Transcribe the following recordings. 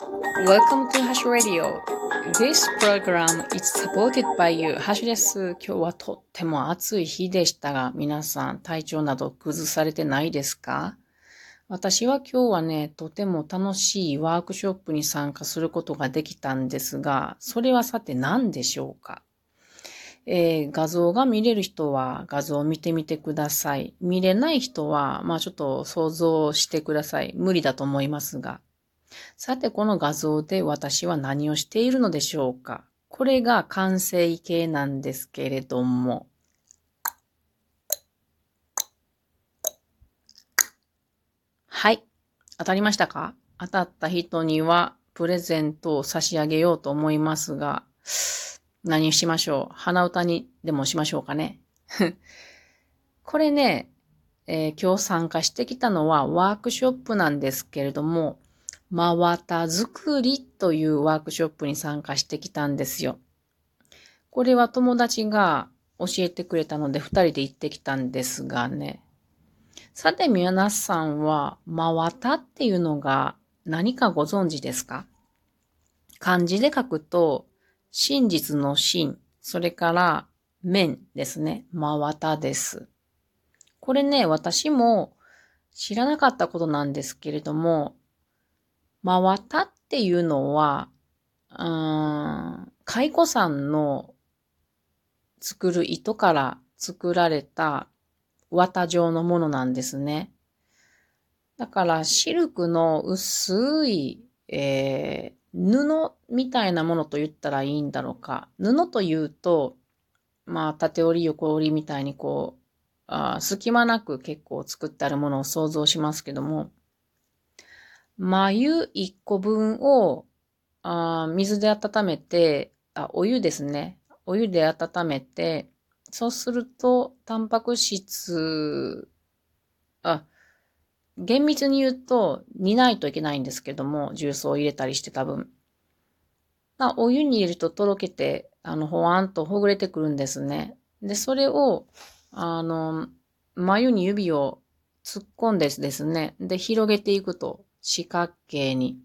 Welcome to Hash Radio. This program is supported by you. ハッシュです。今日はとっても暑い日でしたが、皆さん体調など崩されてないですか？私は今日はね、とても楽しいワークショップに参加することができたんですが、それはさて何でしょうか？えー画像が見れる人は画像を見てみてください。見れない人は、まあちょっと想像してください。無理だと思いますが。さて、この画像で私は何をしているのでしょうか？これが完成形なんですけれども。はい。当たりましたか？当たった人にはプレゼントを差し上げようと思いますが、何しましょう？鼻歌にでもしましょうかね？これね、えー今日参加してきたのはワークショップなんですけれども、真綿作りというワークショップに参加してきたんですよ。これは友達が教えてくれたので二人で行ってきたんですがね。さて皆さんは真綿っていうのが何かご存知ですか？漢字で書くと真実の真、それから面ですね。真綿です。これね、私も知らなかったことなんですけれども、真綿っていうのは、うーん、蚕さんの作る糸から作られた綿状のものなんですね。だから、シルクの薄い、えー布みたいなものと言ったらいいんだろうか。布というと、まあ、縦折り横折りみたいにこう、あ隙間なく結構作ってあるものを想像しますけども、眉1個分をあ水で温めてあ、お湯ですね。お湯で温めて、そうすると、タンパク質、あ、厳密に言うと煮ないといけないんですけども、重曹を入れたりして多分。まあ、お湯に入れるととろけて、あの、ほわんとほぐれてくるんですね。で、それを、あの、眉に指を突っ込んでですね。で、広げていくと、四角形に。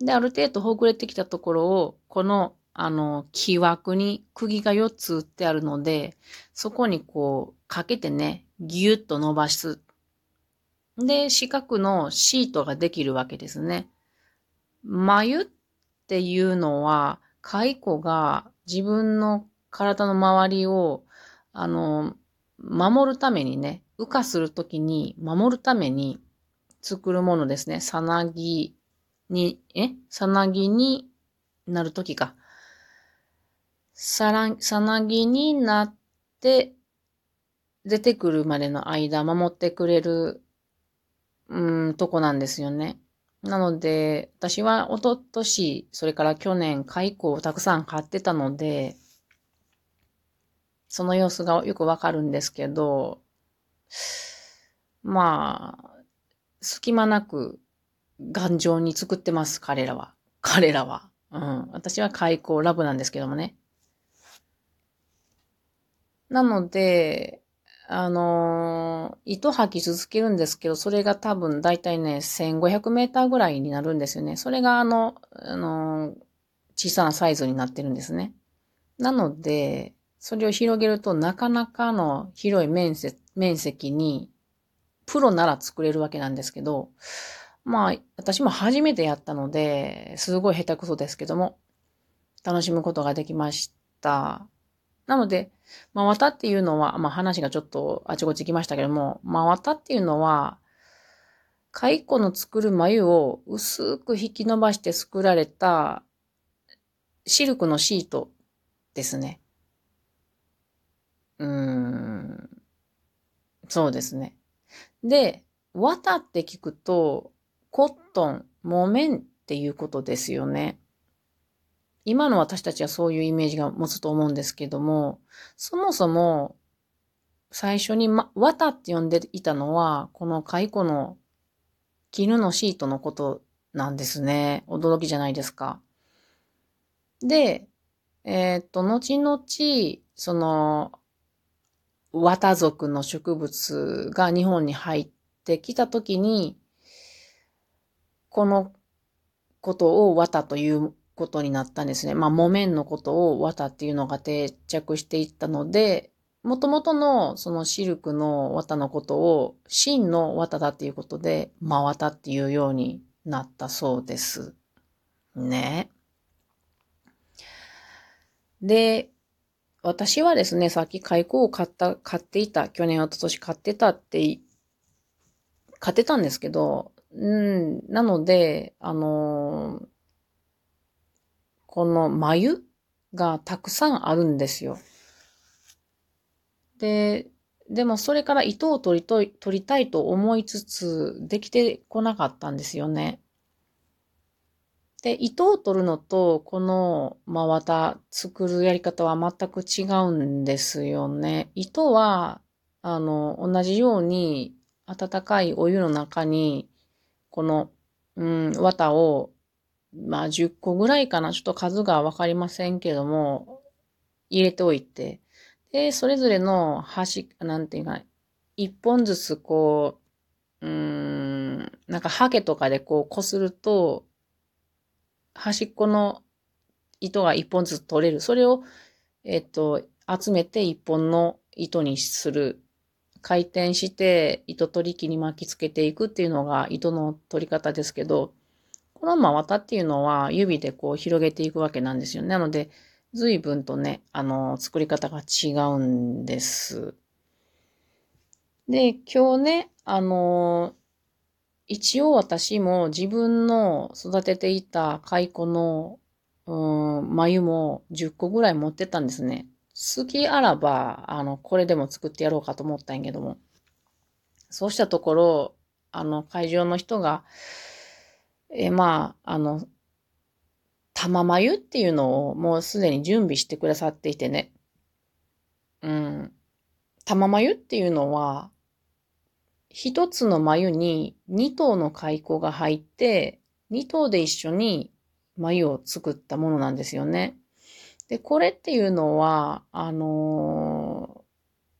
で、ある程度ほぐれてきたところを、この、あの、木枠に釘が4つ打ってあるので、そこにこう、かけてね、ぎゅっと伸ばす。で、四角のシートができるわけですね。眉っていうのは、蚕が自分の体の周りを、あの、守るためにね、羽化するときに守るために作るものですね。さなぎに、え？さなぎになるときか。さら、さなぎになって出てくるまでの間守ってくれる、うん、とこなんですよね。なので、私は一昨年、それから去年、蚕をたくさん買ってたので、その様子がよくわかるんですけど、まあ、隙間なく頑丈に作ってます、彼らは。彼らは。うん。私は蚕ラブなんですけどもね。なので、あのー糸吐き続けるんですけど、それが多分だいたいね、1500メーターぐらいになるんですよね。それがあの、あのー小さなサイズになってるんですね。なので、それを広げるとなかなかの広い面積面積に、プロなら作れるわけなんですけど、まあ、私も初めてやったので、すごい下手くそですけども、楽しむことができました。なので、真綿っていうのは、まあ話がちょっとあちこち行きましたけども、真綿っていうのは、蚕の作る眉を薄く引き伸ばして作られたシルクのシートですね。うーん。そうですね。で、綿って聞くと、コットン、木綿っていうことですよね。今の私たちはそういうイメージが持つと思うんですけども、そもそも最初に、ま、綿って呼んでいたのは、この蚕の絹のシートのことなんですね。驚きじゃないですか。で、えーっと、後々、その、綿族の植物が日本に入ってきたときに、このことを綿ということになったんですね。まあ、木綿のことを綿っていうのが定着していったので、もともとのそのシルクの綿のことを真の綿だっていうことで、真綿っていうようになったそうです。ね。で、私はですね、さっき開口を買った、買っていた、去年、一昨年買ってたって、買ってたんですけど、うん、なので、あのー、この眉がたくさんあるんですよ。で、でもそれから糸を取りと取りたいと思いつつ、できてこなかったんですよね。で、糸を取るのと、この真綿作るやり方は全く違うんですよね。糸は、あの、同じように温かいお湯の中に、この、うん、綿を、まあ10個ぐらいかな。ちょっと数がわかりませんけども、入れておいて、で、それぞれの端、なんていうか、一本ずつこう、うーん、なんかハケとかでこう擦ると、端っこの糸が一本ずつ取れる。それを、えっと、集めて一本の糸にする。回転して糸取り機に巻きつけていくっていうのが糸の取り方ですけど、この真綿っていうのは指でこう広げていくわけなんですよね。なので、随分とね、あの、作り方が違うんです。で、今日ね、あの、一応私も自分の育てていた蚕の、うん、眉も10個ぐらい持ってたんですね。好きあらば、あの、これでも作ってやろうかと思ったんやけども。そうしたところ、あの、会場の人が、え、まあ、あの、玉眉っていうのをもうすでに準備してくださっていてね。うん。玉眉っていうのは、一つの眉に二頭の蚕が入って、二頭で一緒に眉を作ったものなんですよね。で、これっていうのは、あの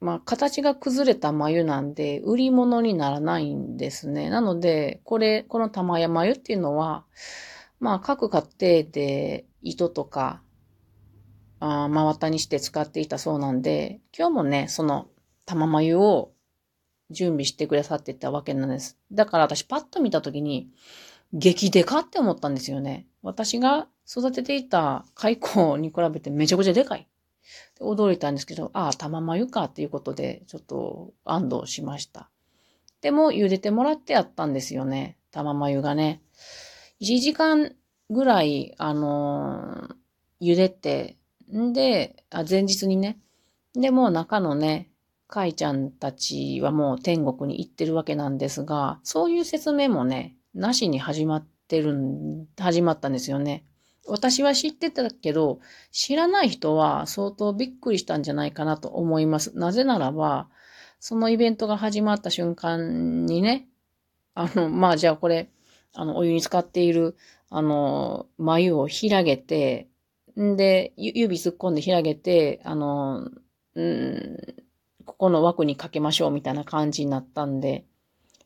ー、まあ、形が崩れた眉なんで、売り物にならないんですね。なので、これ、この玉や眉っていうのは、まあ、各家庭で糸とか、あ真綿にして使っていたそうなんで、今日もね、その玉眉を準備してくださってたわけなんです。だから私パッと見たときに、激デカって思ったんですよね。私が育てていた蚕に比べてめちゃくちゃでかい。驚いたんですけど、ああ、玉眉かっていうことで、ちょっと安堵しました。でも、茹でてもらってやったんですよね。玉眉がね。1時間ぐらい、あのー、茹でて、んで、あ、前日にね。で、もう中のね、かいちゃんたちはもう天国に行ってるわけなんですが、そういう説明もね、なしに始まってるん、始まったんですよね。私は知ってたけど、知らない人は相当びっくりしたんじゃないかなと思います。なぜならば、そのイベントが始まった瞬間にね、あの、まあじゃあこれ、あの、お湯に使っている、あの、眉を開げて、んで、指突っ込んで開げて、あの、うん、ここの枠にかけましょうみたいな感じになったんで、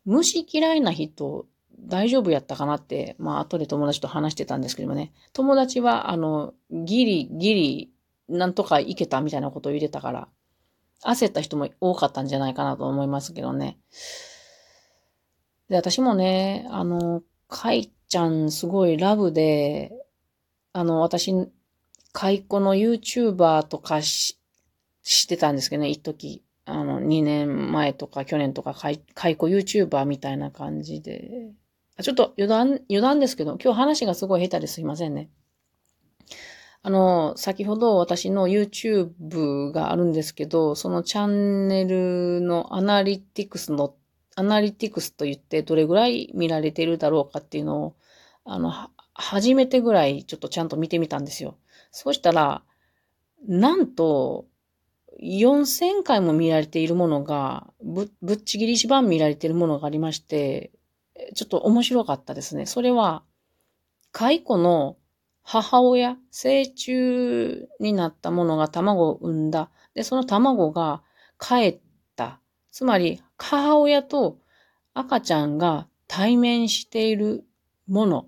虫嫌いな人、大丈夫やったかなって、まあ、後で友達と話してたんですけどもね、友達は、あの、ギリ、ギリ、なんとかいけたみたいなことを言ってたから、焦った人も多かったんじゃないかなと思いますけどね。で、私もね、あの、かいちゃんすごいラブで、あの、私、かいこの YouTuber とかし、してたんですけどね、一時。あの、2年前とか去年とかかい、かいこ YouTuber みたいな感じで。ちょっと余談、余談ですけど、今日話がすごい下手ですいませんね。あの、先ほど私の YouTube があるんですけど、そのチャンネルのアナリティクスのアナリティクスと言ってどれぐらい見られてるだろうかっていうのを、あの、初めてぐらいちょっとちゃんと見てみたんですよ。そうしたら、なんと、4000回も見られているものが、ぶ、ぶっちぎり一番見られているものがありまして、ちょっと面白かったですね。それは、蚕の母親、成虫になったものが卵を産んだ。で、その卵が帰った。つまり、母親と赤ちゃんが対面しているもの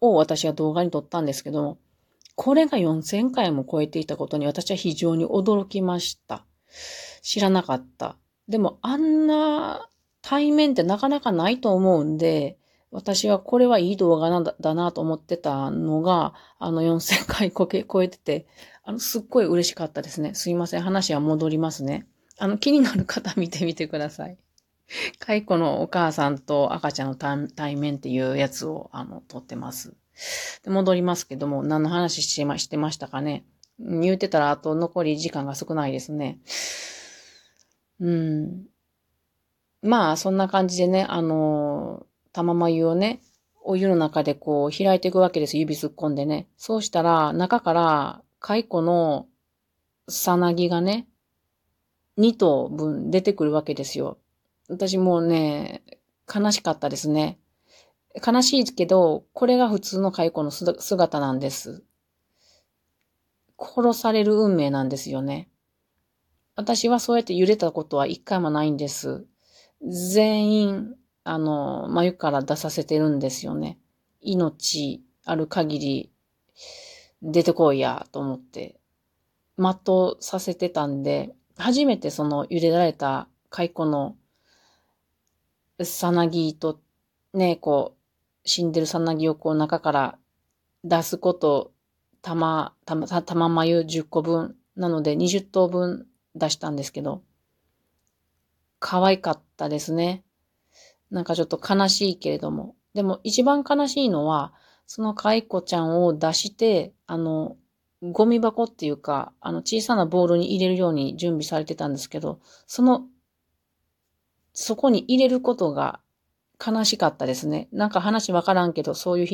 を私は動画に撮ったんですけども、これが4000回も超えていたことに私は非常に驚きました。知らなかった。でもあんな対面ってなかなかないと思うんで、私はこれはいい動画なんだだなと思ってたのが、あの4000回こけ超えてて、あの、すっごい嬉しかったですね。すいません。話は戻りますね。あの、気になる方見てみてください。蚕のお母さんと赤ちゃんの対面っていうやつを、あの、撮ってます。で戻りますけども、何の話してましてましたかね。言うてたら、あと残り時間が少ないですね。うん。まあ、そんな感じでね、あの、玉眉をね、お湯の中でこう開いていくわけです。指突っ込んでね。そうしたら、中から蚕のさなぎがね、2頭分出てくるわけですよ。私もうね、悲しかったですね。悲しいけど、これが普通の蚕の姿なんです。殺される運命なんですよね。私はそうやって揺れたことは一回もないんです。全員、あの、眉から出させてるんですよね。命ある限り出てこいや、と思って、全うさせてたんで、初めてその揺れられた蚕のさなぎとね、こう、死んでるさなぎをこう中から出すこと、玉、玉、玉眉10個分なので20頭分出したんですけど、可愛かったですね。なんかちょっと悲しいけれども。でも一番悲しいのは、その蚕ちゃんを出して、あの、ゴミ箱っていうか、あの小さなボールに入れるように準備されてたんですけど、その、そこに入れることが悲しかったですね。なんか話わからんけど、そういう